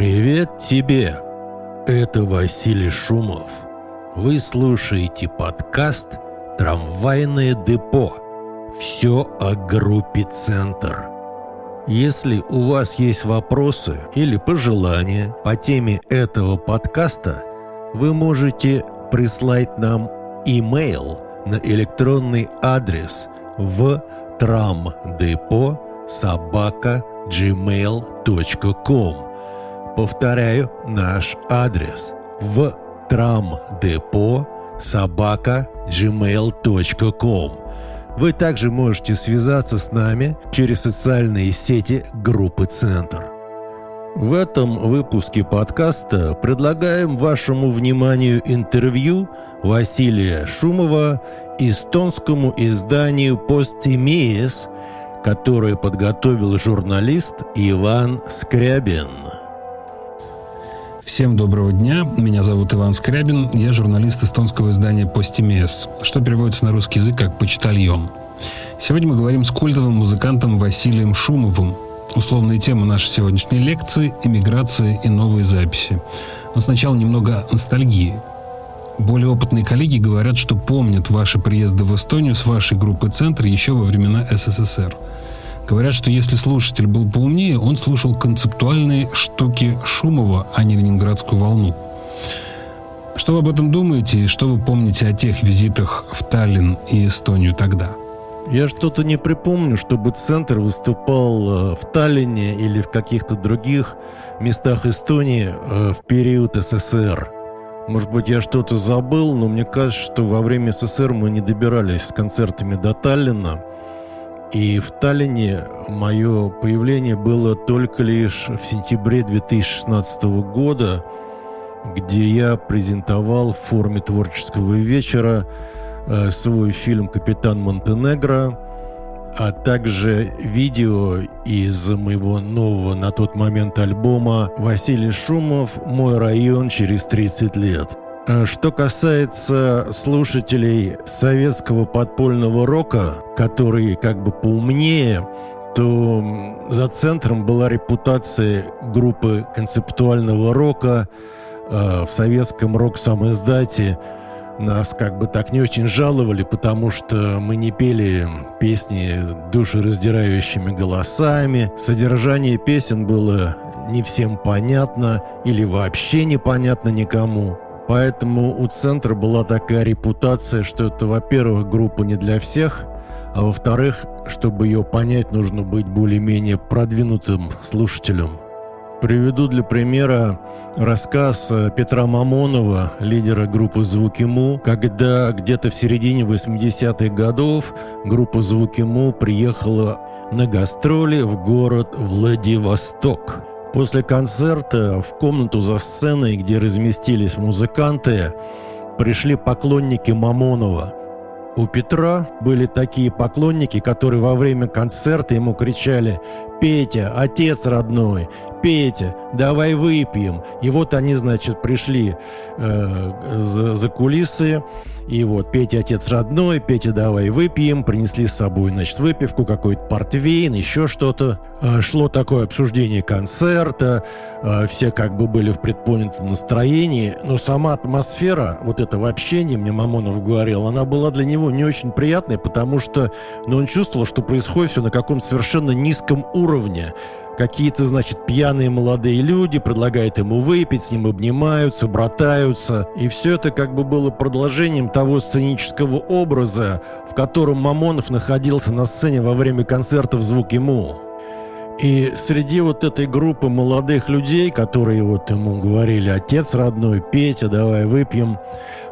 Привет тебе! Это Василий Шумов. Вы слушаете подкаст «Трамвайное депо». Все о группе «Центр». Если у вас есть вопросы или пожелания по теме этого подкаста, вы можете прислать нам имейл на электронный адрес в трамдепо собака gmail.com Повторяю наш адрес в трамдепо собака gmail.com Вы также можете связаться с нами через социальные сети группы «Центр». В этом выпуске подкаста предлагаем вашему вниманию интервью Василия Шумова эстонскому изданию «Постимеес», которое подготовил журналист Иван Скрябин. Всем доброго дня. Меня зовут Иван Скрябин. Я журналист эстонского издания «Постимес», что переводится на русский язык как «почтальон». Сегодня мы говорим с культовым музыкантом Василием Шумовым. Условная тема нашей сегодняшней лекции – иммиграция и новые записи. Но сначала немного ностальгии. Более опытные коллеги говорят, что помнят ваши приезды в Эстонию с вашей группы «Центр» еще во времена СССР – Говорят, что если слушатель был поумнее, он слушал концептуальные штуки Шумова, а не ленинградскую волну. Что вы об этом думаете и что вы помните о тех визитах в Таллин и Эстонию тогда? Я что-то не припомню, чтобы центр выступал э, в Таллине или в каких-то других местах Эстонии э, в период СССР. Может быть, я что-то забыл, но мне кажется, что во время СССР мы не добирались с концертами до Таллина. И в Таллине мое появление было только лишь в сентябре 2016 года, где я презентовал в форме творческого вечера э, свой фильм «Капитан Монтенегро», а также видео из моего нового на тот момент альбома «Василий Шумов. Мой район через 30 лет». Э, что касается слушателей советского подпольного рока, которые как бы поумнее, то за центром была репутация группы концептуального рока э, в советском рок-самоиздате. Нас как бы так не очень жаловали, потому что мы не пели песни душераздирающими голосами. Содержание песен было не всем понятно или вообще непонятно никому. Поэтому у центра была такая репутация, что это, во-первых, группа не для всех, а во-вторых, чтобы ее понять, нужно быть более-менее продвинутым слушателем. Приведу для примера рассказ э, Петра Мамонова, лидера группы «Звуки Му», когда где-то в середине 80-х годов группа «Звуки Му» приехала на гастроли в город Владивосток – После концерта в комнату за сценой, где разместились музыканты, пришли поклонники Мамонова. У Петра были такие поклонники, которые во время концерта ему кричали «Петя, отец родной! Петя, давай выпьем!» И вот они, значит, пришли э, за, за кулисы, и вот Петя отец родной, Петя давай выпьем, принесли с собой, значит, выпивку, какой-то портвейн, еще что-то. А, шло такое обсуждение концерта, а, все как бы были в предпонятом настроении, но сама атмосфера вот этого общения, мне Мамонов говорил, она была для него не очень приятной, потому что ну, он чувствовал, что происходит все на каком-то совершенно низком уровне какие-то, значит, пьяные молодые люди предлагают ему выпить, с ним обнимаются, братаются. И все это как бы было продолжением того сценического образа, в котором Мамонов находился на сцене во время концертов «Звук ему». И среди вот этой группы молодых людей, которые вот ему говорили «Отец родной, Петя, давай выпьем»,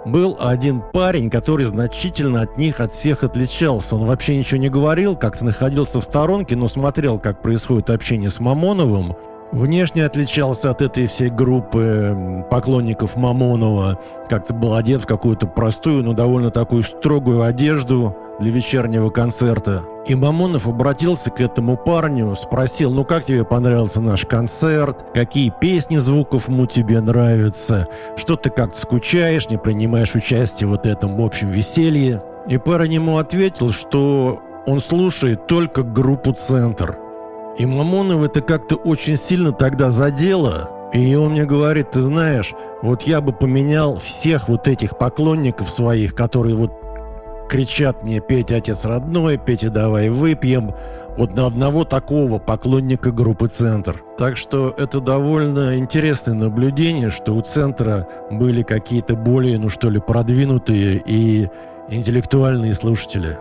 был один парень, который значительно от них, от всех отличался. Он вообще ничего не говорил, как-то находился в сторонке, но смотрел, как происходит общение с Мамоновым. Внешне отличался от этой всей группы поклонников Мамонова. Как-то был одет в какую-то простую, но довольно такую строгую одежду для вечернего концерта. И Мамонов обратился к этому парню, спросил, ну как тебе понравился наш концерт, какие песни звуков ему тебе нравятся, что ты как-то скучаешь, не принимаешь участие в вот этом общем веселье. И парень ему ответил, что он слушает только группу «Центр». И Мамонов это как-то очень сильно тогда задело, И он мне говорит, ты знаешь, вот я бы поменял всех вот этих поклонников своих, которые вот кричат мне «Петя, отец родной, Петя, давай выпьем», вот на одного такого поклонника группы «Центр». Так что это довольно интересное наблюдение, что у «Центра» были какие-то более, ну что ли, продвинутые и интеллектуальные слушатели.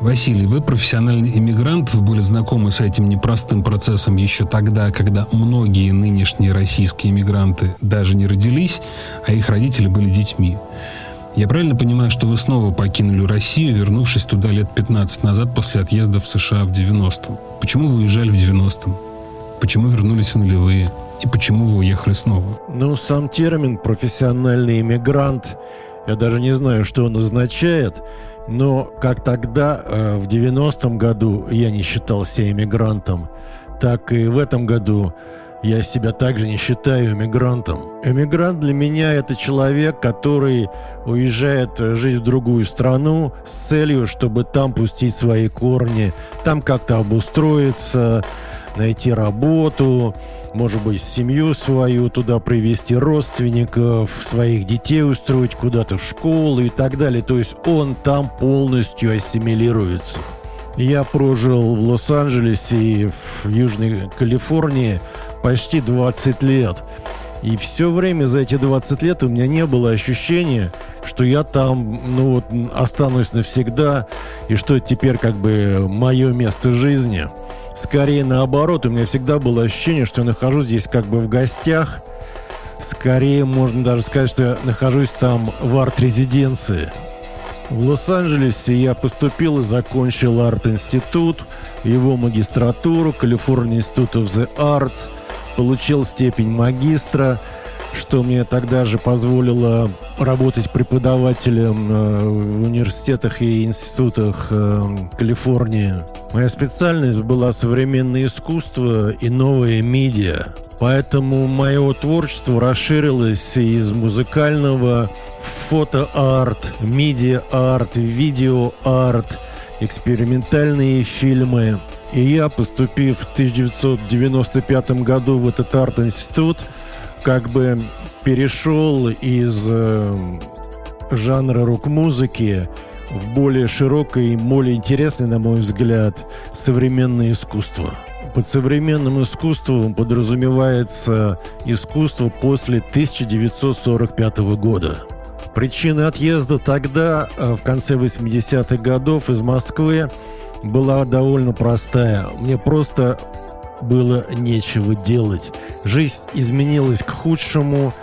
Василий, вы профессиональный иммигрант, вы были знакомы с этим непростым процессом еще тогда, когда многие нынешние российские иммигранты даже не родились, а их родители были детьми. Я правильно понимаю, что вы снова покинули Россию, вернувшись туда лет 15 назад после отъезда в США в 90-м? Почему вы уезжали в 90-м? Почему вернулись в нулевые? И почему вы уехали снова? Ну, сам термин «профессиональный иммигрант», я даже не знаю, что он означает, но как тогда, э, в 90-м году, я не считался иммигрантом, так и в этом году я себя также не считаю эмигрантом. Эмигрант для меня это человек, который уезжает жить в другую страну с целью, чтобы там пустить свои корни, там как-то обустроиться, найти работу, может быть, семью свою туда привести, родственников, своих детей устроить куда-то в школу и так далее. То есть он там полностью ассимилируется. Я прожил в Лос-Анджелесе и в Южной Калифорнии – почти 20 лет. И все время за эти 20 лет у меня не было ощущения, что я там, ну вот, останусь навсегда, и что теперь как бы мое место жизни. Скорее наоборот, у меня всегда было ощущение, что я нахожусь здесь как бы в гостях. Скорее, можно даже сказать, что я нахожусь там в арт-резиденции. В Лос-Анджелесе я поступил и закончил арт-институт, его магистратуру, California Institute of the Arts – получил степень магистра, что мне тогда же позволило работать преподавателем э, в университетах и институтах э, Калифорнии. Моя специальность была современное искусство и новые медиа. Поэтому мое творчество расширилось из музыкального в фото-арт, медиа-арт, видео-арт, экспериментальные фильмы – и я, поступив в 1995 году в этот арт-институт, как бы перешел из э, жанра рок-музыки в более широкое и более интересное, на мой взгляд, современное искусство. Под современным искусством подразумевается искусство после 1945 года. Причины отъезда тогда, э, в конце 80-х годов из Москвы, была довольно простая. Мне просто было нечего делать. Жизнь изменилась к худшему,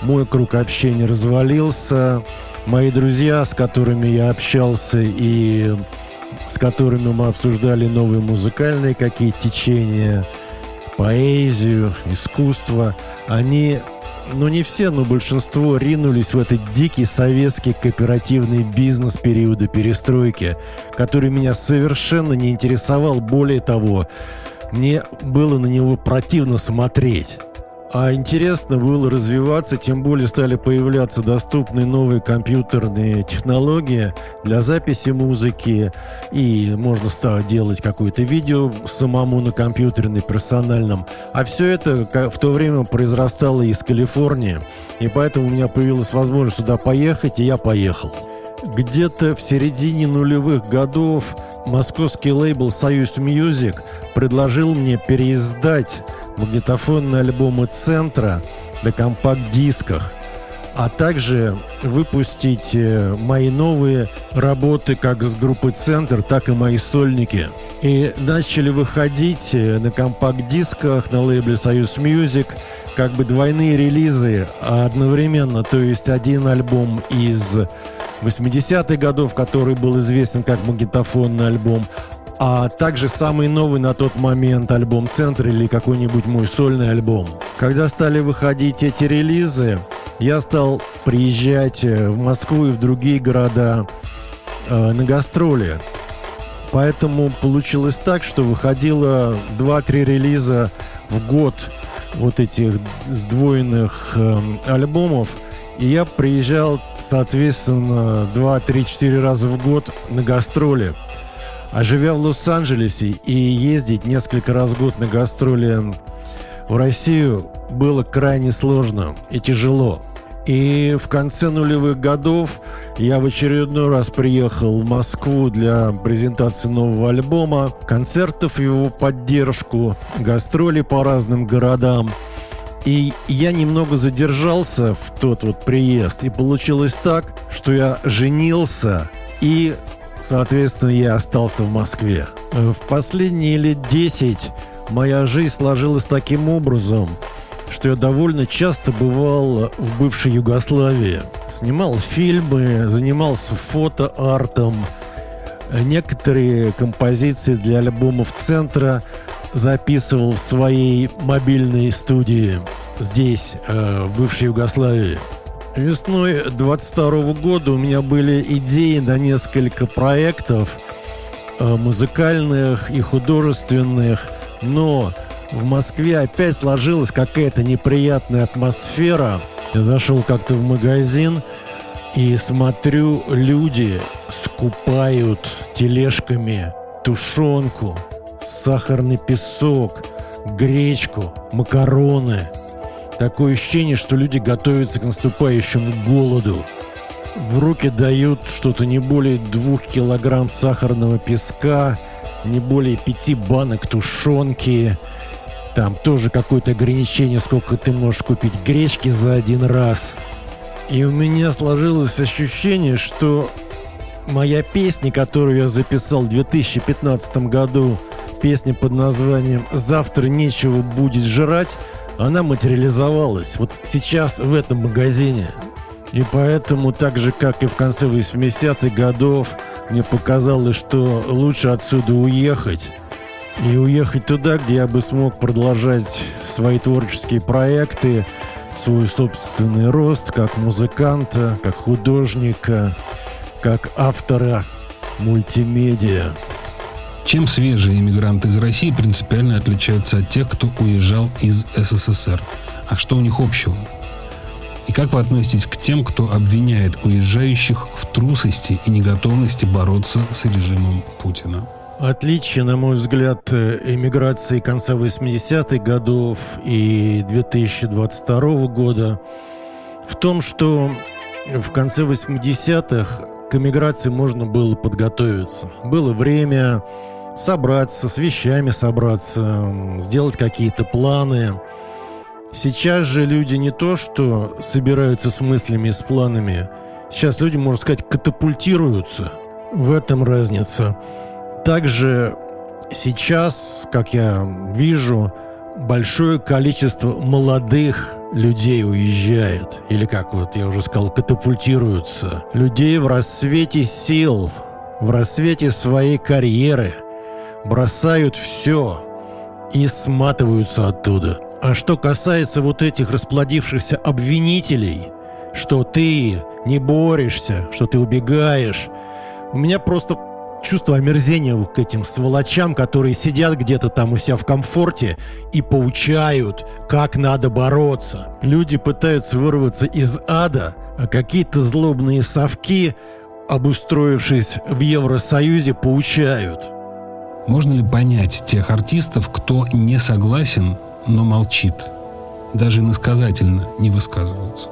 мой круг общения развалился, мои друзья, с которыми я общался и с которыми мы обсуждали новые музыкальные какие-то течения, поэзию, искусство, они ну не все, но большинство ринулись в этот дикий советский кооперативный бизнес периода перестройки, который меня совершенно не интересовал. Более того, мне было на него противно смотреть. А интересно было развиваться, тем более стали появляться доступные новые компьютерные технологии для записи музыки. И можно стало делать какое-то видео самому на компьютере, на персональном. А все это в то время произрастало из Калифорнии. И поэтому у меня появилась возможность сюда поехать, и я поехал. Где-то в середине нулевых годов московский лейбл «Союз Music» предложил мне переиздать магнитофонные альбомы «Центра» на компакт-дисках, а также выпустить э, мои новые работы как с группы «Центр», так и мои сольники. И начали выходить э, на компакт-дисках на лейбле «Союз Music» как бы двойные релизы одновременно, то есть один альбом из 80-х годов, который был известен как магнитофонный альбом, а также самый новый на тот момент альбом «Центр» или какой-нибудь мой сольный альбом. Когда стали выходить эти релизы, я стал приезжать э, в Москву и в другие города э, на гастроли. Поэтому получилось так, что выходило 2-3 релиза в год вот этих сдвоенных э, альбомов. И я приезжал, соответственно, 2-3-4 раза в год на гастроли. А живя в Лос-Анджелесе и ездить несколько раз в год на гастроли в Россию было крайне сложно и тяжело. И в конце нулевых годов я в очередной раз приехал в Москву для презентации нового альбома, концертов его поддержку, гастроли по разным городам. И я немного задержался в тот вот приезд. И получилось так, что я женился и, соответственно, я остался в Москве. В последние лет 10 моя жизнь сложилась таким образом – что я довольно часто бывал в бывшей Югославии. Снимал фильмы, занимался фотоартом. Некоторые композиции для альбомов центра записывал в своей мобильной студии здесь, э, в бывшей Югославии. Весной 22 года у меня были идеи на несколько проектов э, музыкальных и художественных, но в Москве опять сложилась какая-то неприятная атмосфера. Я зашел как-то в магазин и смотрю, люди скупают тележками тушенку, сахарный песок, гречку, макароны. Такое ощущение, что люди готовятся к наступающему голоду. В руки дают что-то не более двух килограмм сахарного песка, не более пяти банок тушенки, там тоже какое-то ограничение, сколько ты можешь купить гречки за один раз. И у меня сложилось ощущение, что моя песня, которую я записал в 2015 году, песня под названием «Завтра нечего будет жрать», она материализовалась вот сейчас в этом магазине. И поэтому, так же, как и в конце 80-х годов, мне показалось, что лучше отсюда уехать и уехать туда, где я бы смог продолжать свои творческие проекты, свой собственный рост как музыканта, как художника, как автора мультимедиа. Чем свежие иммигранты из России принципиально отличаются от тех, кто уезжал из СССР? А что у них общего? И как вы относитесь к тем, кто обвиняет уезжающих в трусости и неготовности бороться с режимом Путина? Отличие, на мой взгляд, эмиграции конца 80-х годов и 2022 года в том, что в конце 80-х к эмиграции можно было подготовиться. Было время собраться, с вещами собраться, сделать какие-то планы. Сейчас же люди не то, что собираются с мыслями и с планами. Сейчас люди, можно сказать, катапультируются. В этом разница. Также сейчас, как я вижу, большое количество молодых людей уезжает. Или, как вот я уже сказал, катапультируются. Людей в рассвете сил, в рассвете своей карьеры бросают все и сматываются оттуда. А что касается вот этих расплодившихся обвинителей, что ты не борешься, что ты убегаешь, у меня просто чувство омерзения к этим сволочам, которые сидят где-то там у себя в комфорте и поучают, как надо бороться. Люди пытаются вырваться из ада, а какие-то злобные совки, обустроившись в Евросоюзе, поучают. Можно ли понять тех артистов, кто не согласен, но молчит? Даже иносказательно не высказываются.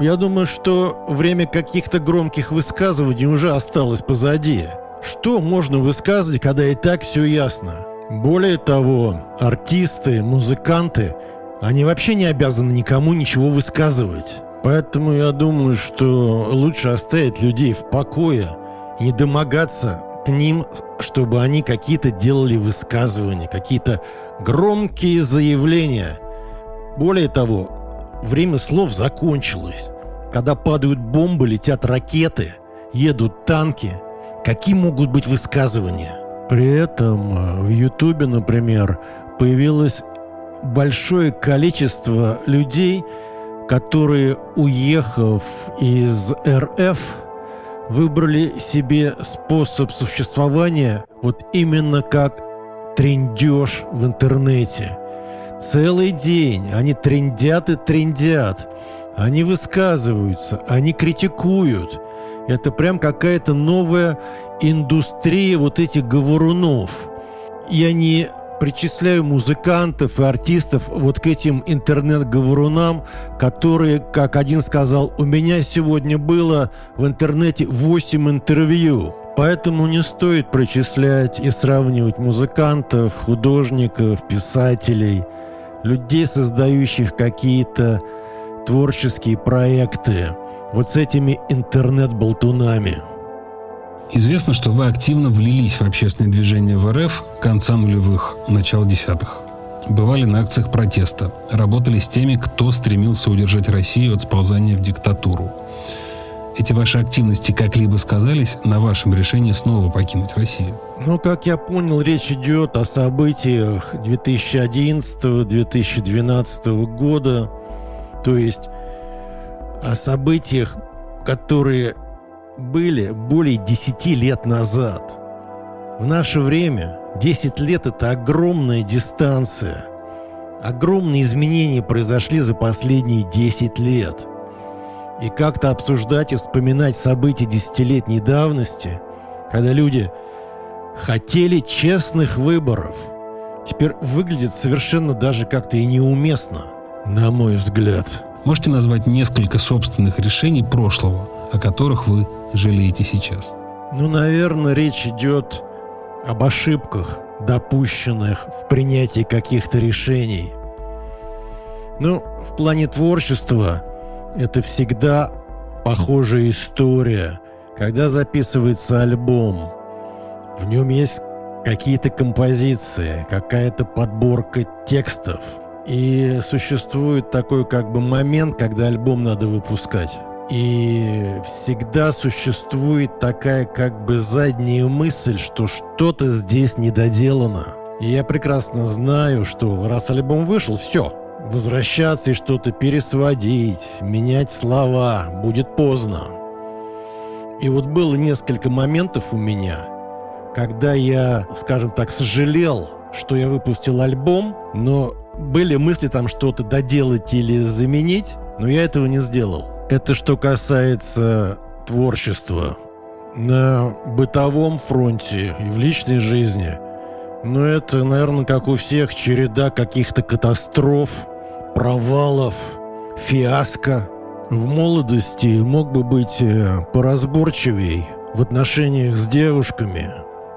Я думаю, что время каких-то громких высказываний уже осталось позади. Что можно высказывать, когда и так все ясно? Более того, артисты, музыканты, они вообще не обязаны никому ничего высказывать. Поэтому я думаю, что лучше оставить людей в покое и не домогаться к ним, чтобы они какие-то делали высказывания, какие-то громкие заявления. Более того, время слов закончилось. Когда падают бомбы, летят ракеты, едут танки – Какие могут быть высказывания? При этом э, в Ютубе, например, появилось большое количество людей, которые, уехав из РФ, выбрали себе способ существования вот именно как трендеж в интернете. Целый день они трендят и трендят. Они высказываются, они критикуют – это прям какая-то новая индустрия вот этих говорунов. И они причисляю музыкантов и артистов вот к этим интернет-говорунам, которые, как один сказал, у меня сегодня было в интернете 8 интервью. Поэтому не стоит причислять и сравнивать музыкантов, художников, писателей, людей, создающих какие-то творческие проекты, вот с этими интернет-болтунами. Известно, что вы активно влились в общественное движение в РФ конца нулевых, начала десятых. Бывали на акциях протеста, работали с теми, кто стремился удержать Россию от сползания в диктатуру. Эти ваши активности как-либо сказались на вашем решении снова покинуть Россию? Ну, как я понял, речь идет о событиях 2011-2012 года, то есть о событиях, которые были более 10 лет назад. В наше время 10 лет – это огромная дистанция. Огромные изменения произошли за последние 10 лет. И как-то обсуждать и вспоминать события десятилетней давности, когда люди хотели честных выборов, теперь выглядит совершенно даже как-то и неуместно, на мой взгляд. Можете назвать несколько собственных решений прошлого, о которых вы жалеете сейчас? Ну, наверное, речь идет об ошибках, допущенных в принятии каких-то решений. Ну, в плане творчества это всегда похожая история. Когда записывается альбом, в нем есть какие-то композиции, какая-то подборка текстов – и существует такой как бы момент, когда альбом надо выпускать. И всегда существует такая как бы задняя мысль, что что-то здесь недоделано. И я прекрасно знаю, что раз альбом вышел, все. Возвращаться и что-то пересводить, менять слова будет поздно. И вот было несколько моментов у меня, когда я, скажем так, сожалел, что я выпустил альбом, но были мысли там что-то доделать или заменить, но я этого не сделал. Это что касается творчества. На бытовом фронте и в личной жизни. Но это, наверное, как у всех, череда каких-то катастроф, провалов, фиаско. В молодости мог бы быть э, поразборчивей в отношениях с девушками,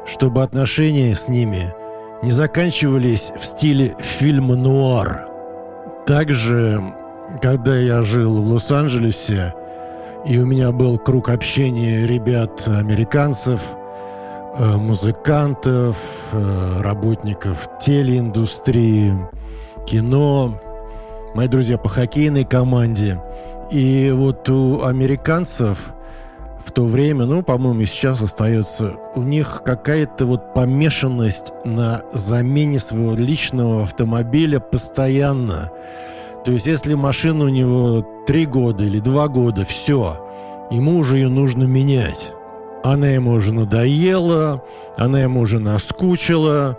чтобы отношения с ними – не заканчивались в стиле фильма нуар. Также, когда я жил в Лос-Анджелесе, и у меня был круг общения ребят-американцев, э, музыкантов, э, работников телеиндустрии, кино, мои друзья по хоккейной команде. И вот у американцев в то время, ну, по-моему, сейчас остается, у них какая-то вот помешанность на замене своего личного автомобиля постоянно. То есть, если машина у него три года или два года, все, ему уже ее нужно менять. Она ему уже надоела, она ему уже наскучила,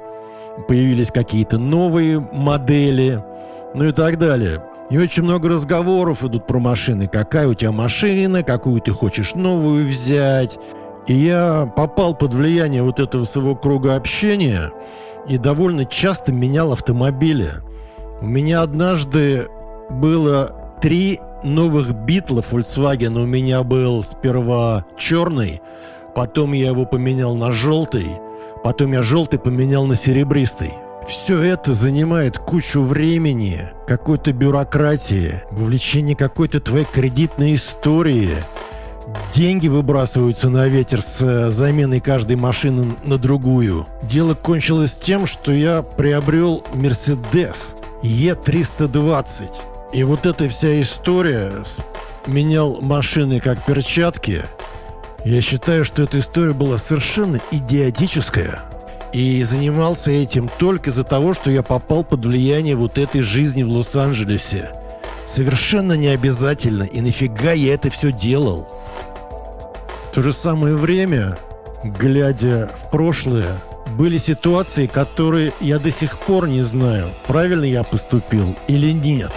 появились какие-то новые модели, ну и так далее. И очень много разговоров идут про машины. Какая у тебя машина, какую ты хочешь новую взять. И я попал под влияние вот этого своего круга общения и довольно часто менял автомобили. У меня однажды было три новых битлов Volkswagen. У меня был сперва черный, потом я его поменял на желтый, потом я желтый поменял на серебристый. Все это занимает кучу времени, какой-то бюрократии, вовлечение какой-то твоей кредитной истории. Деньги выбрасываются на ветер с э, заменой каждой машины на другую. Дело кончилось тем, что я приобрел Mercedes E320. И вот эта вся история менял машины как перчатки. Я считаю, что эта история была совершенно идиотическая. И занимался этим только из-за того, что я попал под влияние вот этой жизни в Лос-Анджелесе. Совершенно не обязательно. И нафига я это все делал? В то же самое время, глядя в прошлое, были ситуации, которые я до сих пор не знаю, правильно я поступил или нет.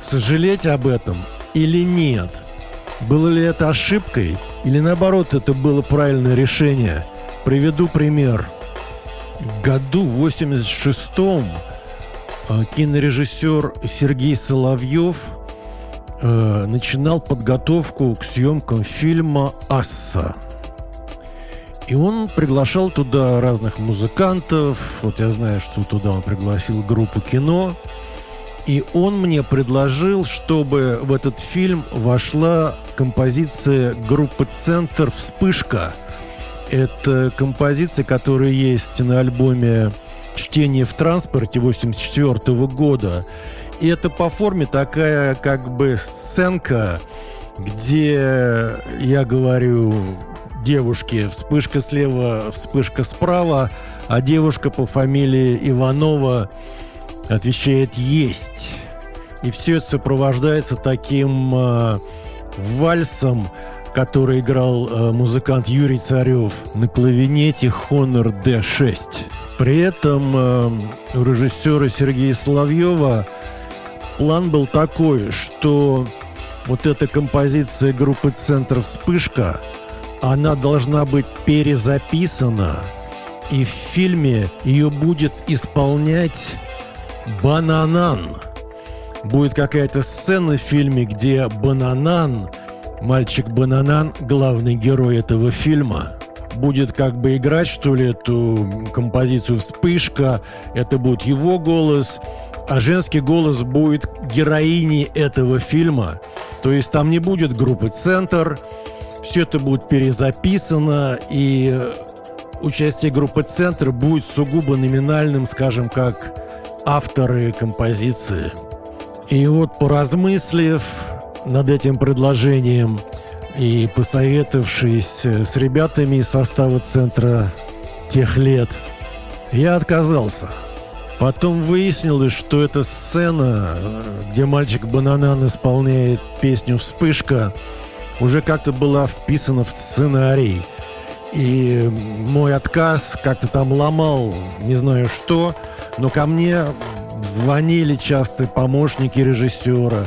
Сожалеть об этом или нет. Было ли это ошибкой или наоборот это было правильное решение? Приведу пример. Году в 86-м э, кинорежиссер Сергей Соловьев э, начинал подготовку к съемкам фильма «Асса». И он приглашал туда разных музыкантов. Вот я знаю, что туда он пригласил группу кино. И он мне предложил, чтобы в этот фильм вошла композиция группы «Центр. Вспышка». Это композиция, которая есть на альбоме «Чтение в транспорте» 84 года. И это по форме такая как бы сценка, где я говорю девушке вспышка слева, вспышка справа, а девушка по фамилии Иванова отвечает «Есть». И все это сопровождается таким э, вальсом, который играл э, музыкант Юрий Царев на клавинете Honor D6. При этом э, у режиссера Сергея Соловьева план был такой, что вот эта композиция группы «Центр Вспышка», она должна быть перезаписана, и в фильме ее будет исполнять Бананан. Будет какая-то сцена в фильме, где Бананан, мальчик Бананан, главный герой этого фильма, будет как бы играть, что ли, эту композицию «Вспышка». Это будет его голос, а женский голос будет героини этого фильма. То есть там не будет группы «Центр», все это будет перезаписано, и участие группы «Центр» будет сугубо номинальным, скажем, как авторы композиции. И вот поразмыслив над этим предложением и посоветовавшись с ребятами из состава центра тех лет, я отказался. Потом выяснилось, что эта сцена, где мальчик Бананан исполняет песню «Вспышка», уже как-то была вписана в сценарий. И мой отказ как-то там ломал не знаю что – но ко мне звонили часто помощники режиссера.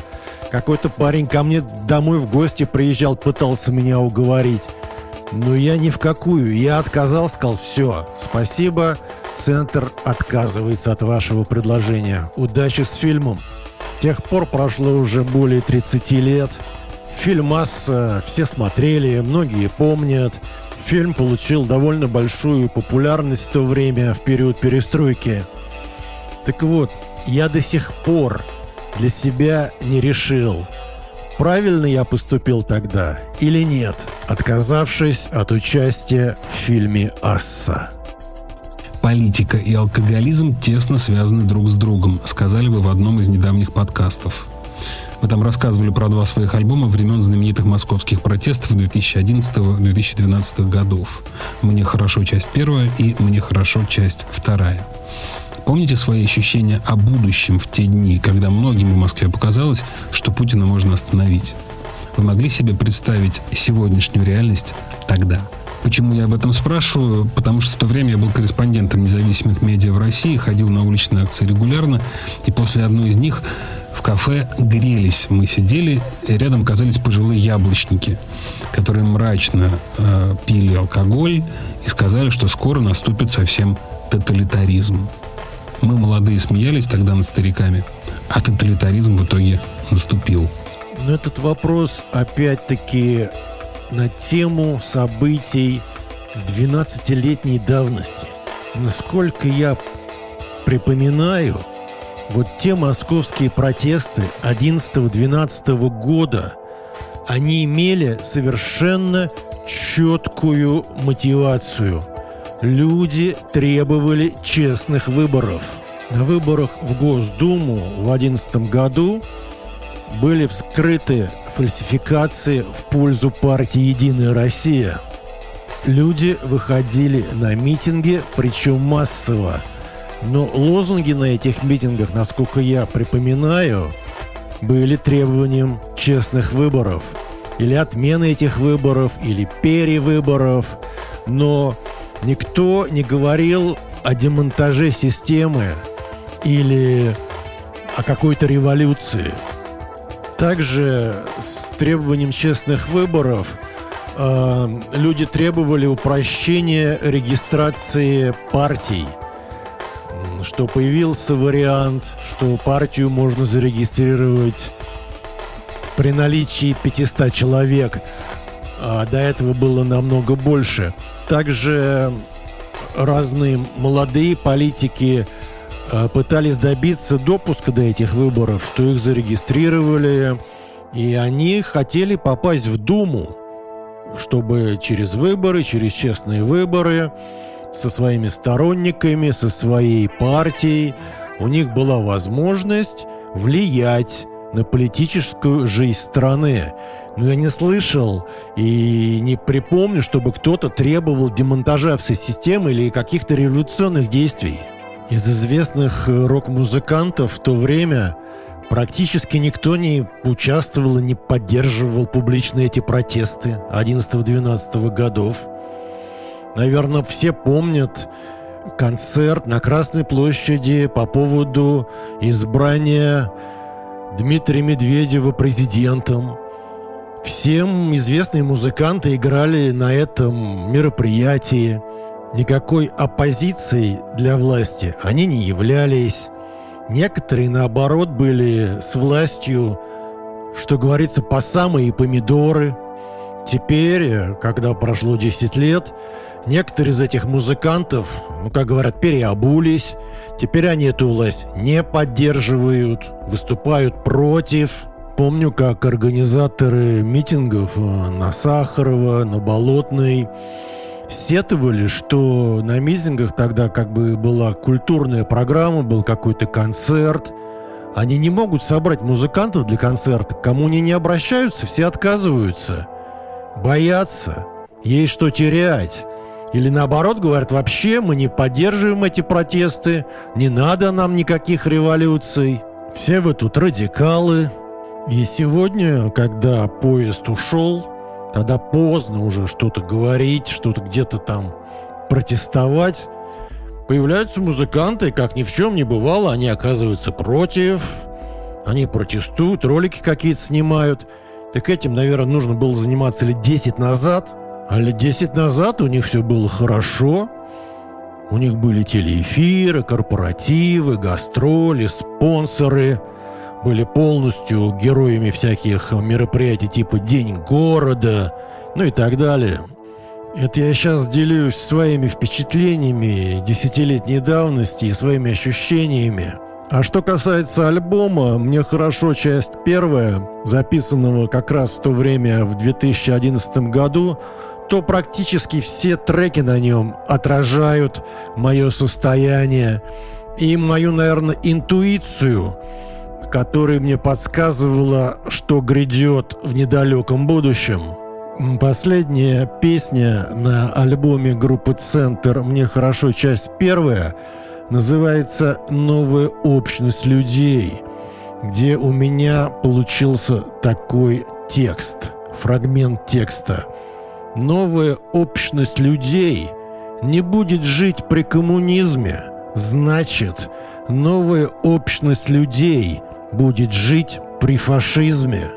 Какой-то парень ко мне домой в гости приезжал, пытался меня уговорить. Но я ни в какую. Я отказал, сказал, все, спасибо, Центр отказывается от вашего предложения. Удачи с фильмом. С тех пор прошло уже более 30 лет. Фильм «Масса» все смотрели, многие помнят. Фильм получил довольно большую популярность в то время, в период перестройки. Так вот, я до сих пор для себя не решил, правильно я поступил тогда или нет, отказавшись от участия в фильме «Асса». Политика и алкоголизм тесно связаны друг с другом, сказали бы в одном из недавних подкастов. Мы там рассказывали про два своих альбома времен знаменитых московских протестов 2011-2012 годов. «Мне хорошо» часть первая и «Мне хорошо» часть вторая. Помните свои ощущения о будущем в те дни, когда многим в Москве показалось, что Путина можно остановить? Вы могли себе представить сегодняшнюю реальность тогда? Почему я об этом спрашиваю? Потому что в то время я был корреспондентом независимых медиа в России, ходил на уличные акции регулярно, и после одной из них в кафе грелись. Мы сидели, и рядом оказались пожилые яблочники, которые мрачно э, пили алкоголь и сказали, что скоро наступит совсем тоталитаризм. Мы молодые смеялись тогда над стариками, а тоталитаризм в итоге наступил. Но этот вопрос опять-таки на тему событий 12-летней давности. Насколько я припоминаю, вот те московские протесты 11-12 года, они имели совершенно четкую мотивацию – Люди требовали честных выборов. На выборах в Госдуму в 2011 году были вскрыты фальсификации в пользу партии «Единая Россия». Люди выходили на митинги, причем массово. Но лозунги на этих митингах, насколько я припоминаю, были требованием честных выборов. Или отмены этих выборов, или перевыборов. Но Никто не говорил о демонтаже системы или о какой-то революции. Также с требованием честных выборов э, люди требовали упрощения регистрации партий – что появился вариант, что партию можно зарегистрировать при наличии 500 человек, а до этого было намного больше. Также разные молодые политики э, пытались добиться допуска до этих выборов, что их зарегистрировали, и они хотели попасть в Думу, чтобы через выборы, через честные выборы со своими сторонниками, со своей партией у них была возможность влиять на политическую жизнь страны. Но я не слышал и не припомню, чтобы кто-то требовал демонтажа всей системы или каких-то революционных действий. Из известных э, рок-музыкантов в то время практически никто не участвовал и не поддерживал публично эти протесты 11-12 годов. Наверное, все помнят концерт на Красной площади по поводу избрания Дмитрия Медведева президентом. Всем известные музыканты играли на этом мероприятии. Никакой оппозицией для власти они не являлись. Некоторые, наоборот, были с властью, что говорится, по самые помидоры. Теперь, когда прошло 10 лет, некоторые из этих музыкантов, ну, как говорят, переобулись, Теперь они эту власть не поддерживают, выступают против. Помню, как организаторы митингов э, на Сахарова, на Болотной сетовали, что на митингах тогда как бы была культурная программа, был какой-то концерт. Они не могут собрать музыкантов для концерта. Кому они не обращаются, все отказываются. Боятся. Есть что терять. Или наоборот говорят, вообще мы не поддерживаем эти протесты, не надо нам никаких революций. Все вы тут радикалы. И сегодня, когда поезд ушел, когда поздно уже что-то говорить, что-то где-то там протестовать, появляются музыканты, как ни в чем не бывало, они оказываются против, они протестуют, ролики какие-то снимают. Так этим, наверное, нужно было заниматься лет 10 назад – а лет десять назад у них все было хорошо. У них были телеэфиры, корпоративы, гастроли, спонсоры. Были полностью героями всяких мероприятий типа День города, ну и так далее. Это я сейчас делюсь своими впечатлениями десятилетней давности и своими ощущениями. А что касается альбома, мне хорошо часть первая, записанного как раз в то время, в 2011 году, то практически все треки на нем отражают мое состояние и мою, наверное, интуицию, которая мне подсказывала, что грядет в недалеком будущем. Последняя песня на альбоме группы «Центр» «Мне хорошо. Часть первая» называется «Новая общность людей», где у меня получился такой текст, фрагмент текста – новая общность людей не будет жить при коммунизме, значит, новая общность людей будет жить при фашизме.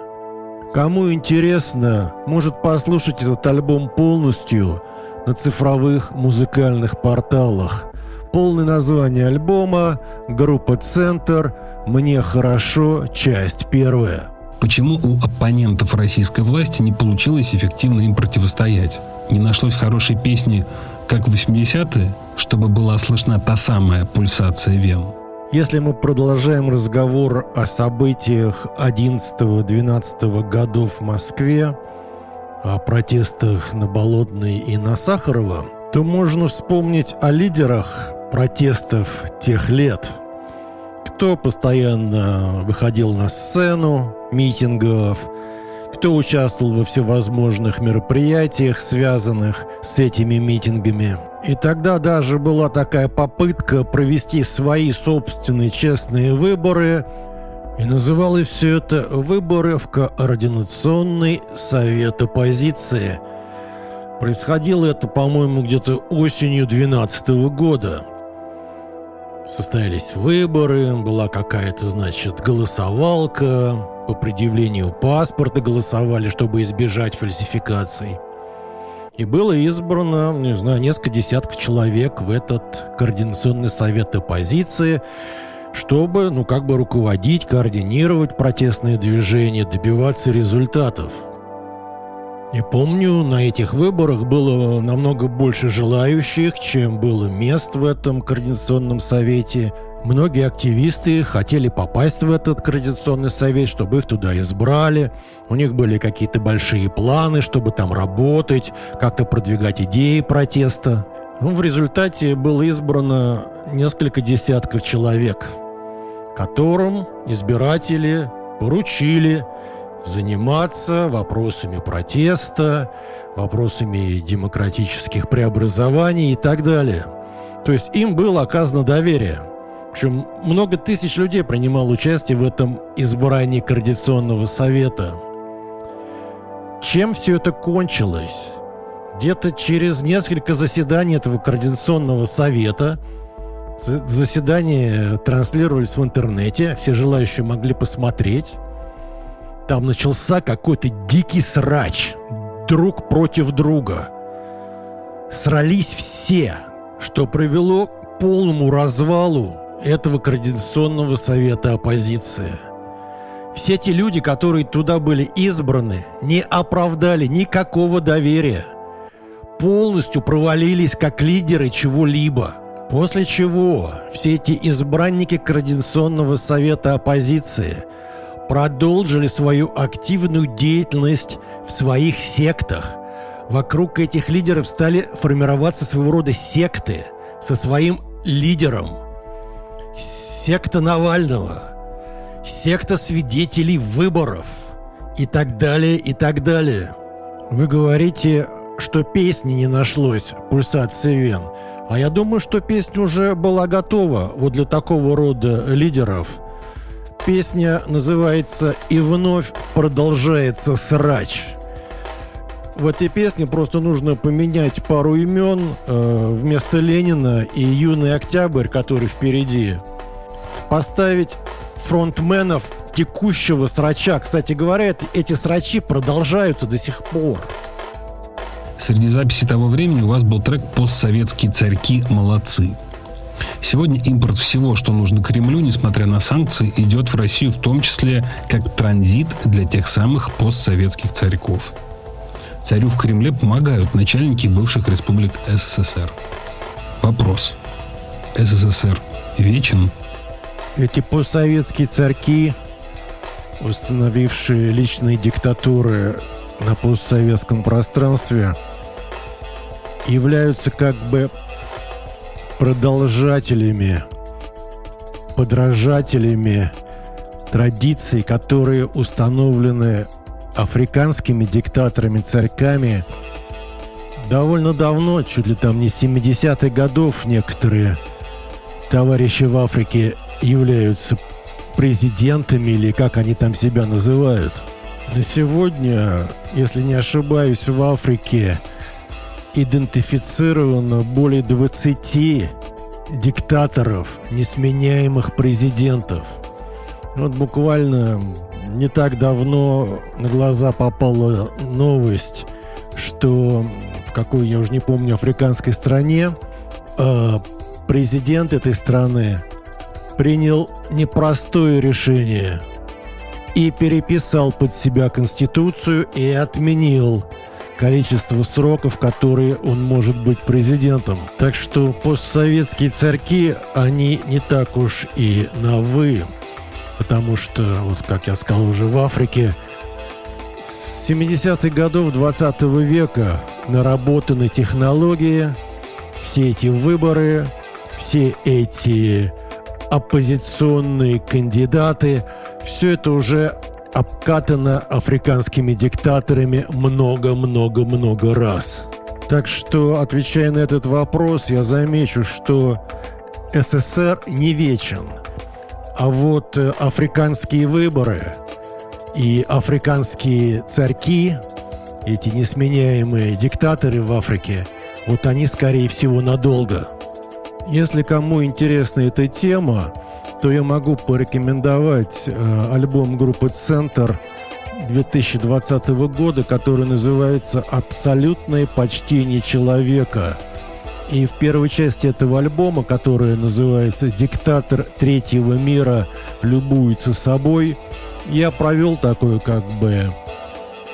Кому интересно, может послушать этот альбом полностью на цифровых музыкальных порталах. Полное название альбома «Группа Центр. Мне хорошо. Часть первая». Почему у оппонентов российской власти не получилось эффективно им противостоять? Не нашлось хорошей песни, как в 80-е, чтобы была слышна та самая пульсация вен? Если мы продолжаем разговор о событиях 11-12 годов в Москве, о протестах на Болотной и на Сахарова, то можно вспомнить о лидерах протестов тех лет – кто постоянно выходил на сцену митингов, кто участвовал во всевозможных мероприятиях, связанных с этими митингами. И тогда даже была такая попытка провести свои собственные честные выборы, и называлось все это «Выборы в Координационный совет оппозиции». Происходило это, по-моему, где-то осенью 2012 года – Состоялись выборы, была какая-то, значит, голосовалка, по предъявлению паспорта голосовали, чтобы избежать фальсификаций. И было избрано, не знаю, несколько десятков человек в этот координационный совет оппозиции, чтобы, ну, как бы руководить, координировать протестные движения, добиваться результатов. И помню, на этих выборах было намного больше желающих, чем было мест в этом координационном совете. Многие активисты хотели попасть в этот координационный совет, чтобы их туда избрали. У них были какие-то большие планы, чтобы там работать, как-то продвигать идеи протеста. Ну, в результате было избрано несколько десятков человек, которым избиратели поручили заниматься вопросами протеста, вопросами демократических преобразований и так далее. То есть им было оказано доверие. Причем много тысяч людей принимало участие в этом избрании Координационного совета. Чем все это кончилось? Где-то через несколько заседаний этого Координационного совета Заседания транслировались в интернете, все желающие могли посмотреть. Там начался какой-то дикий срач. Друг против друга. Срались все, что привело к полному развалу этого Координационного совета оппозиции. Все те люди, которые туда были избраны, не оправдали никакого доверия. Полностью провалились как лидеры чего-либо. После чего все эти избранники Координационного совета оппозиции – продолжили свою активную деятельность в своих сектах. Вокруг этих лидеров стали формироваться своего рода секты со своим лидером. Секта Навального, секта свидетелей выборов и так далее, и так далее. Вы говорите, что песни не нашлось пульсации вен. А я думаю, что песня уже была готова вот для такого рода лидеров – Песня называется «И вновь продолжается срач». В этой песне просто нужно поменять пару имен э, вместо Ленина и Юный Октябрь, который впереди. Поставить фронтменов текущего срача. Кстати говоря, эти срачи продолжаются до сих пор. Среди записей того времени у вас был трек «Постсоветские царьки молодцы». Сегодня импорт всего, что нужно Кремлю, несмотря на санкции, идет в Россию в том числе как транзит для тех самых постсоветских царьков. Царю в Кремле помогают начальники бывших республик СССР. Вопрос. СССР вечен? Эти постсоветские царьки, установившие личные диктатуры на постсоветском пространстве, являются как бы продолжателями, подражателями традиций, которые установлены африканскими диктаторами-царьками довольно давно, чуть ли там не 70-х годов некоторые товарищи в Африке являются президентами или как они там себя называют. На сегодня, если не ошибаюсь, в Африке идентифицировано более 20 диктаторов, несменяемых президентов. Вот буквально не так давно на глаза попала новость, что в какой, я уже не помню, африканской стране э, президент этой страны принял непростое решение и переписал под себя Конституцию и отменил количество сроков, которые он может быть президентом. Так что постсоветские царьки, они не так уж и новы. Потому что, вот как я сказал уже в Африке, с 70-х годов 20 века наработаны технологии, все эти выборы, все эти оппозиционные кандидаты, все это уже обкатана африканскими диктаторами много-много-много раз. Так что, отвечая на этот вопрос, я замечу, что СССР не вечен. А вот э, африканские выборы и африканские царьки, эти несменяемые диктаторы в Африке, вот они, скорее всего, надолго. Если кому интересна эта тема, то я могу порекомендовать э, альбом группы «Центр» 2020 года, который называется «Абсолютное почтение человека». И в первой части этого альбома, которая называется «Диктатор третьего мира любуется собой», я провел такое как бы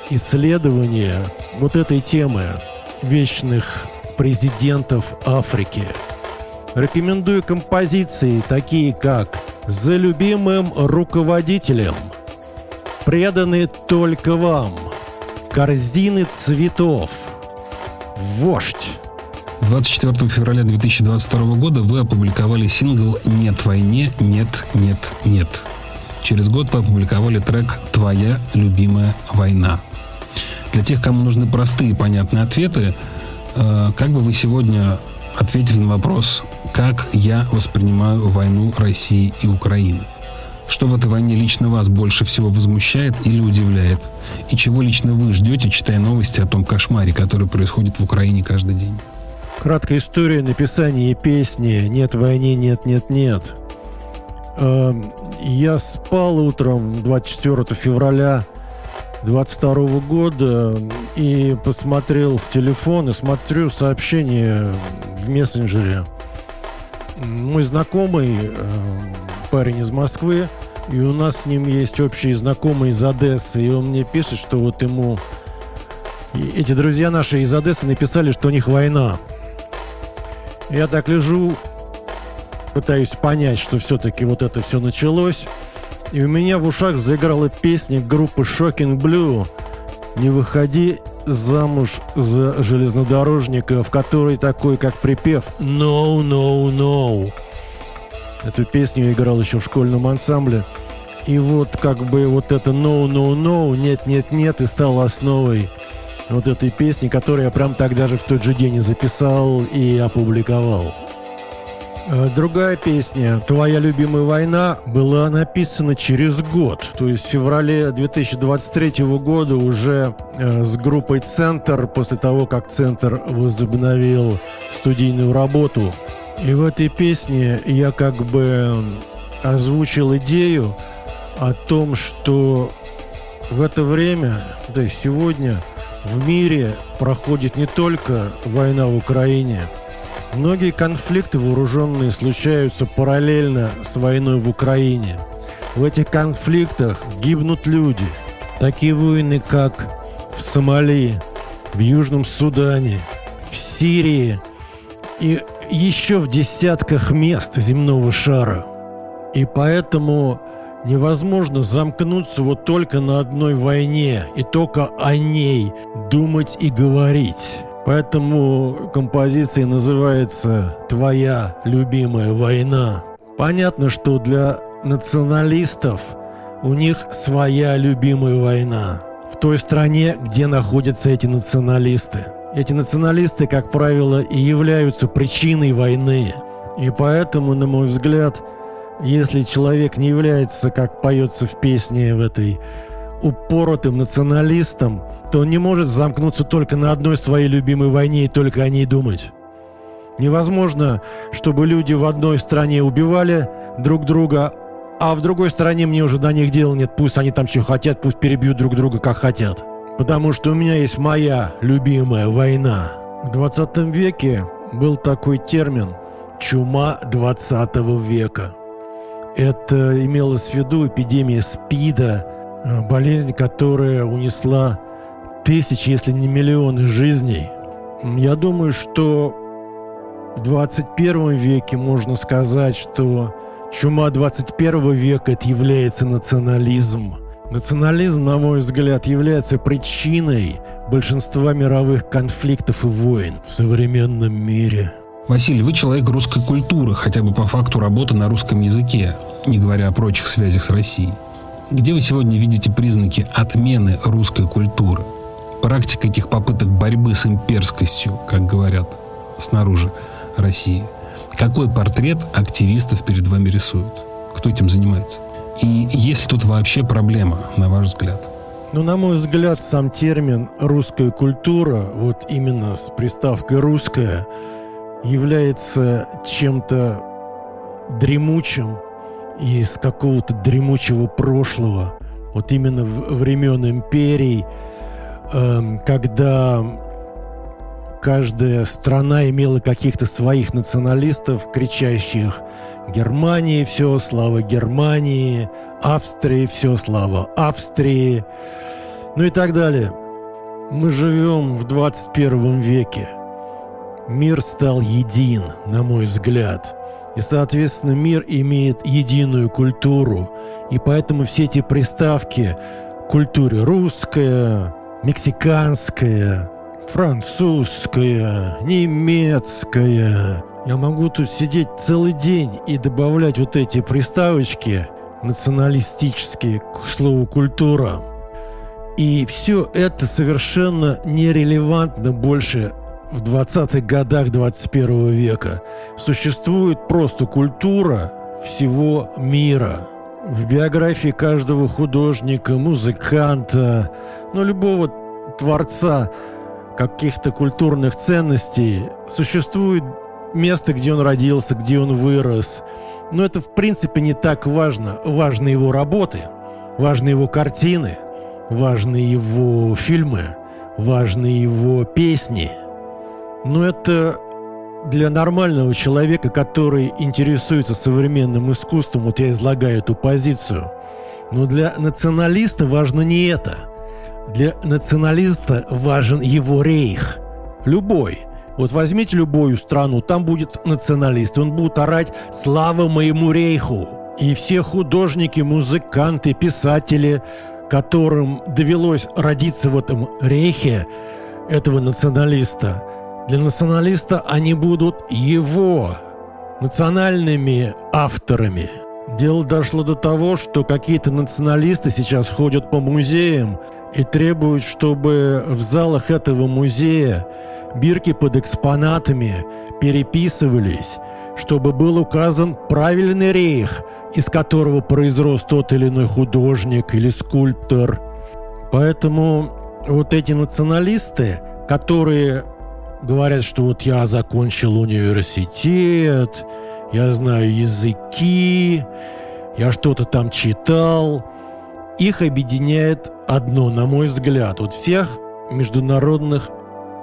исследование вот этой темы вечных президентов Африки. Рекомендую композиции, такие как «За любимым руководителем», «Преданы только вам», «Корзины цветов», «Вождь». 24 февраля 2022 года вы опубликовали сингл «Нет войне, нет, нет, нет». Через год вы опубликовали трек «Твоя любимая война». Для тех, кому нужны простые и понятные ответы, э, как бы вы сегодня ответили на вопрос, как я воспринимаю войну России и Украины? Что в этой войне лично вас больше всего возмущает или удивляет? И чего лично вы ждете, читая новости о том кошмаре, который происходит в Украине каждый день? Краткая история написания песни «Нет войны, нет, нет, нет». Эм, я спал утром 24 февраля 22 года и посмотрел в телефон и смотрю сообщение в мессенджере. Мой знакомый, э, парень из Москвы, и у нас с ним есть общие знакомые из Одессы, и он мне пишет, что вот ему эти друзья наши из Одессы написали, что у них война. Я так лежу, пытаюсь понять, что все-таки вот это все началось. И у меня в ушах заиграла песня группы Shocking Blue «Не выходи замуж за железнодорожника», в которой такой, как припев «No, no, no». Эту песню я играл еще в школьном ансамбле. И вот как бы вот это «No, no, no», «Нет, нет, нет» и стало основой вот этой песни, которую я прям тогда же в тот же день и записал и опубликовал. Э, другая песня «Твоя любимая война» была написана через год, то есть в феврале 2023 года уже э, с группой «Центр», после того, как «Центр» возобновил студийную работу. И в этой песне я как бы озвучил идею о том, что в это время, да и сегодня, в мире проходит не только война в Украине – Многие конфликты вооруженные случаются параллельно с войной в Украине. В этих конфликтах гибнут люди. Такие войны, как в Сомали, в Южном Судане, в Сирии и еще в десятках мест земного шара. И поэтому невозможно замкнуться вот только на одной войне и только о ней думать и говорить. Поэтому композиция называется «Твоя любимая война». Понятно, что для националистов у них своя любимая война в той стране, где находятся эти националисты. Эти националисты, как правило, и являются причиной войны. И поэтому, на мой взгляд, если человек не является, как поется в песне в этой упоротым националистом, то он не может замкнуться только на одной своей любимой войне и только о ней думать. Невозможно, чтобы люди в одной стране убивали друг друга, а в другой стране мне уже до них дела нет. Пусть они там что хотят, пусть перебьют друг друга как хотят. Потому что у меня есть моя любимая война. В 20 веке был такой термин «чума 20 века». Это имелось в виду эпидемия СПИДа, Э, болезнь, которая унесла тысячи, если не миллионы жизней. Я думаю, что в 21 веке можно сказать, что чума 21 века это является национализм. Национализм, на мой взгляд, является причиной большинства мировых конфликтов и войн в современном мире. Василий, вы человек русской культуры, хотя бы по факту работы на русском языке, не говоря о прочих связях с Россией. Где вы сегодня видите признаки отмены русской культуры? Практика этих попыток борьбы с имперскостью, как говорят снаружи России. Какой портрет активистов перед вами рисуют? Кто этим занимается? И есть ли тут вообще проблема, на ваш взгляд? Ну, на мой взгляд, сам термин «русская культура», вот именно с приставкой «русская», является чем-то дремучим, из какого-то дремучего прошлого, вот именно времен империй, эм, когда каждая страна имела каких-то своих националистов, кричащих Германии все, слава Германии, Австрии все, слава Австрии, ну и так далее. Мы живем в 21 веке. Мир стал един, на мой взгляд. И, соответственно, мир имеет единую культуру. И поэтому все эти приставки культуре русская, мексиканская, французская, немецкая. Я могу тут сидеть целый день и добавлять вот эти приставочки националистические к слову «культура». И все это совершенно нерелевантно больше в 20-х годах 21 века. Существует просто культура всего мира. В биографии каждого художника, музыканта, ну, любого творца каких-то культурных ценностей существует место, где он родился, где он вырос. Но это, в принципе, не так важно. Важны его работы, важны его картины, важны его фильмы, важны его песни – но это для нормального человека, который интересуется современным искусством, вот я излагаю эту позицию. Но для националиста важно не это. Для националиста важен его рейх. Любой. Вот возьмите любую страну, там будет националист, он будет орать «Слава моему рейху!» И все художники, музыканты, писатели, которым довелось родиться в этом рейхе этого националиста – для националиста они будут его национальными авторами. Дело дошло до того, что какие-то националисты сейчас ходят по музеям и требуют, чтобы в залах этого музея бирки под экспонатами переписывались, чтобы был указан правильный рейх, из которого произрос тот или иной художник или скульптор. Поэтому вот эти националисты, которые говорят, что вот я закончил университет, я знаю языки, я что-то там читал. Их объединяет одно, на мой взгляд, вот всех международных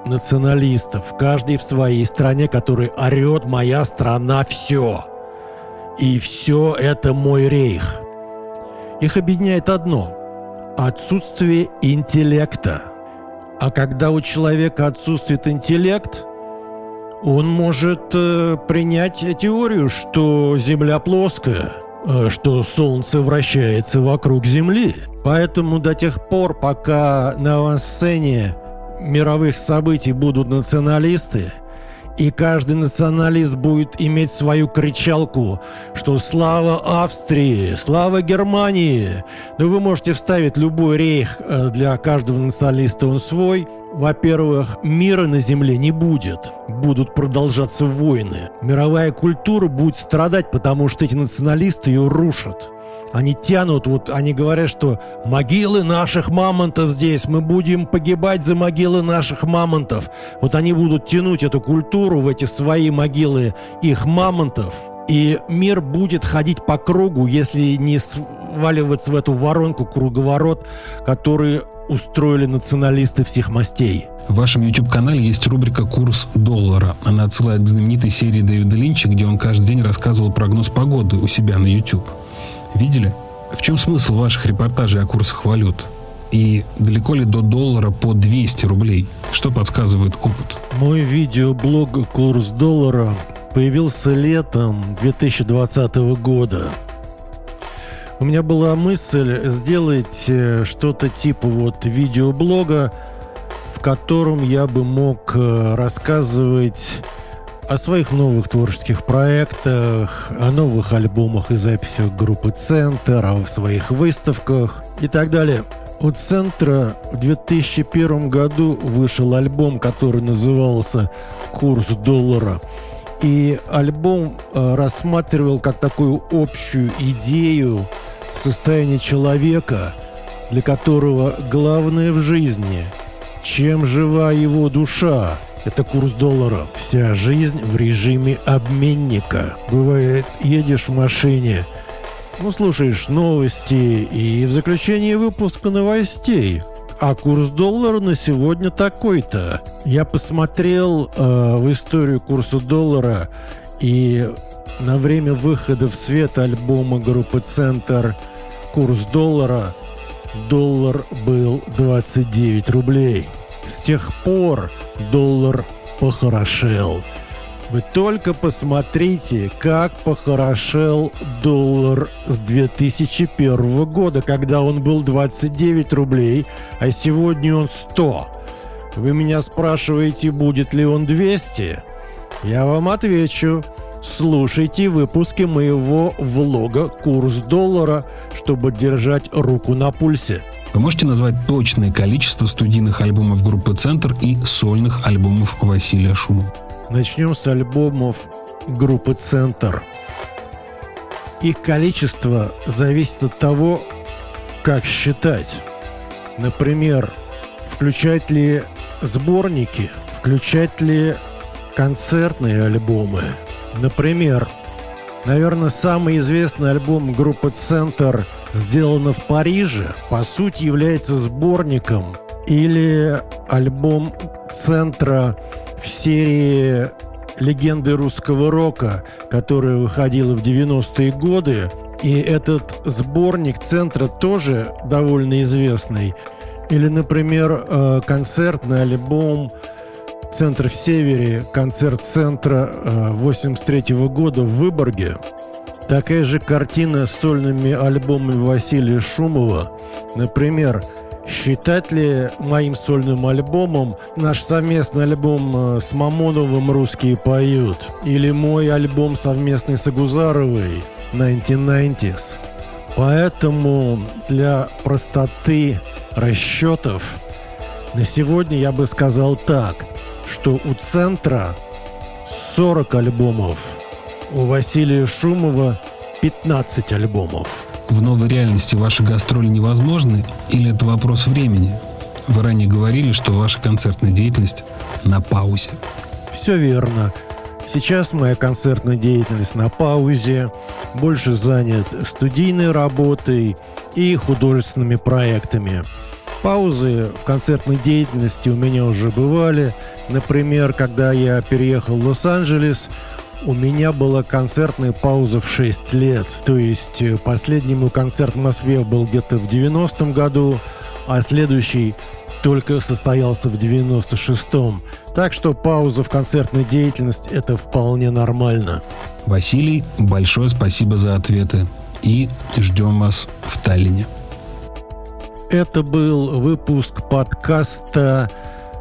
националистов, каждый в своей стране, который орет «моя страна все». И все это мой рейх. Их объединяет одно – отсутствие интеллекта – а когда у человека отсутствует интеллект, он может э, принять теорию, что Земля плоская, э, что Солнце вращается вокруг Земли. Поэтому до тех пор, пока на авансцене мировых событий будут националисты, и каждый националист будет иметь свою кричалку, что слава Австрии, слава Германии. Но вы можете вставить любой рейх э, для каждого националиста, он свой. Во-первых, мира на Земле не будет. Будут продолжаться войны. Мировая культура будет страдать, потому что эти националисты ее рушат. Они тянут, вот они говорят, что могилы наших мамонтов здесь, мы будем погибать за могилы наших мамонтов. Вот они будут тянуть эту культуру в эти свои могилы их мамонтов. И мир будет ходить по кругу, если не сваливаться в эту воронку, круговорот, который устроили националисты всех мастей. В вашем YouTube-канале есть рубрика «Курс доллара». Она отсылает к знаменитой серии Дэвида Линча, где он каждый день рассказывал прогноз погоды у себя на YouTube. Видели? В чем смысл ваших репортажей о курсах валют? И далеко ли до доллара по 200 рублей? Что подсказывает опыт? Мой видеоблог «Курс доллара» появился летом 2020 года. У меня была мысль сделать э, что-то типа вот видеоблога, в котором я бы мог э, рассказывать о своих новых творческих проектах, о новых альбомах и записях группы «Центр», о своих выставках и так далее. У «Центра» в 2001 году вышел альбом, который назывался «Курс доллара». И альбом э, рассматривал как такую общую идею состояния человека, для которого главное в жизни – чем жива его душа – это курс доллара. Вся жизнь в режиме обменника. Бывает, едешь в машине, Ну, слушаешь новости и в заключении выпуска новостей. А курс доллара на сегодня такой-то. Я посмотрел э, в историю курса доллара и на время выхода в свет альбома группы «Центр» курс доллара доллар был 29 рублей. С тех пор доллар похорошел. Вы только посмотрите, как похорошел доллар с 2001 года, когда он был 29 рублей, а сегодня он 100. Вы меня спрашиваете, будет ли он 200? Я вам отвечу. Слушайте выпуски моего влога «Курс доллара», чтобы держать руку на пульсе. Вы можете назвать точное количество студийных альбомов группы «Центр» и сольных альбомов Василия Шумова? Начнем с альбомов группы «Центр». Их количество зависит от того, как считать. Например, включать ли сборники, включать ли концертные альбомы. Например, наверное, самый известный альбом группы «Центр» сделано в Париже, по сути является сборником или альбом «Центра» в серии легенды русского рока, которая выходила в 90-е годы. И этот сборник центра тоже довольно известный. Или, например, э, концертный альбом «Центр в Севере», концерт центра 83 э, года в Выборге. Такая же картина с сольными альбомами Василия Шумова. Например, Считать ли моим сольным альбомом наш совместный альбом э, с Мамоновым «Русские поют» или мой альбом совместный с Агузаровой «1990s»? Поэтому для простоты расчетов на сегодня я бы сказал так, что у центра 40 альбомов, у Василия Шумова 15 альбомов в новой реальности ваши гастроли невозможны или это вопрос времени? Вы ранее говорили, что ваша концертная деятельность на паузе. Все верно. Сейчас моя концертная деятельность на паузе, больше занят студийной работой и художественными проектами. Паузы в концертной деятельности у меня уже бывали. Например, когда я переехал в Лос-Анджелес, у меня была концертная пауза в 6 лет. То есть э, последний мой концерт в Москве был где-то в 90-м году, а следующий только состоялся в 96-м. Так что пауза в концертной деятельности – это вполне нормально. Василий, большое спасибо за ответы. И ждем вас в Таллине. Это был выпуск подкаста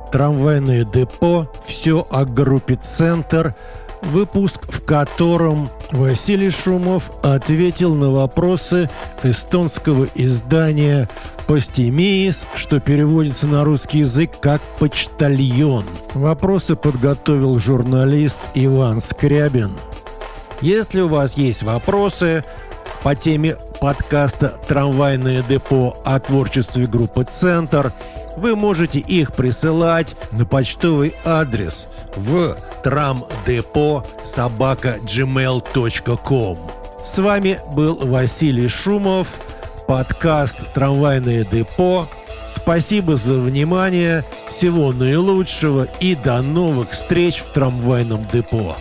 «Трамвайное депо». Все о группе «Центр» выпуск, в котором Василий Шумов ответил на вопросы эстонского издания «Постемиис», что переводится на русский язык как «почтальон». Вопросы подготовил журналист Иван Скрябин. Если у вас есть вопросы по теме подкаста «Трамвайное депо» о творчестве группы «Центр», вы можете их присылать на почтовый адрес в трамдепо собака gmail.com. С вами был Василий Шумов, подкаст «Трамвайное депо». Спасибо за внимание, всего наилучшего и до новых встреч в трамвайном депо.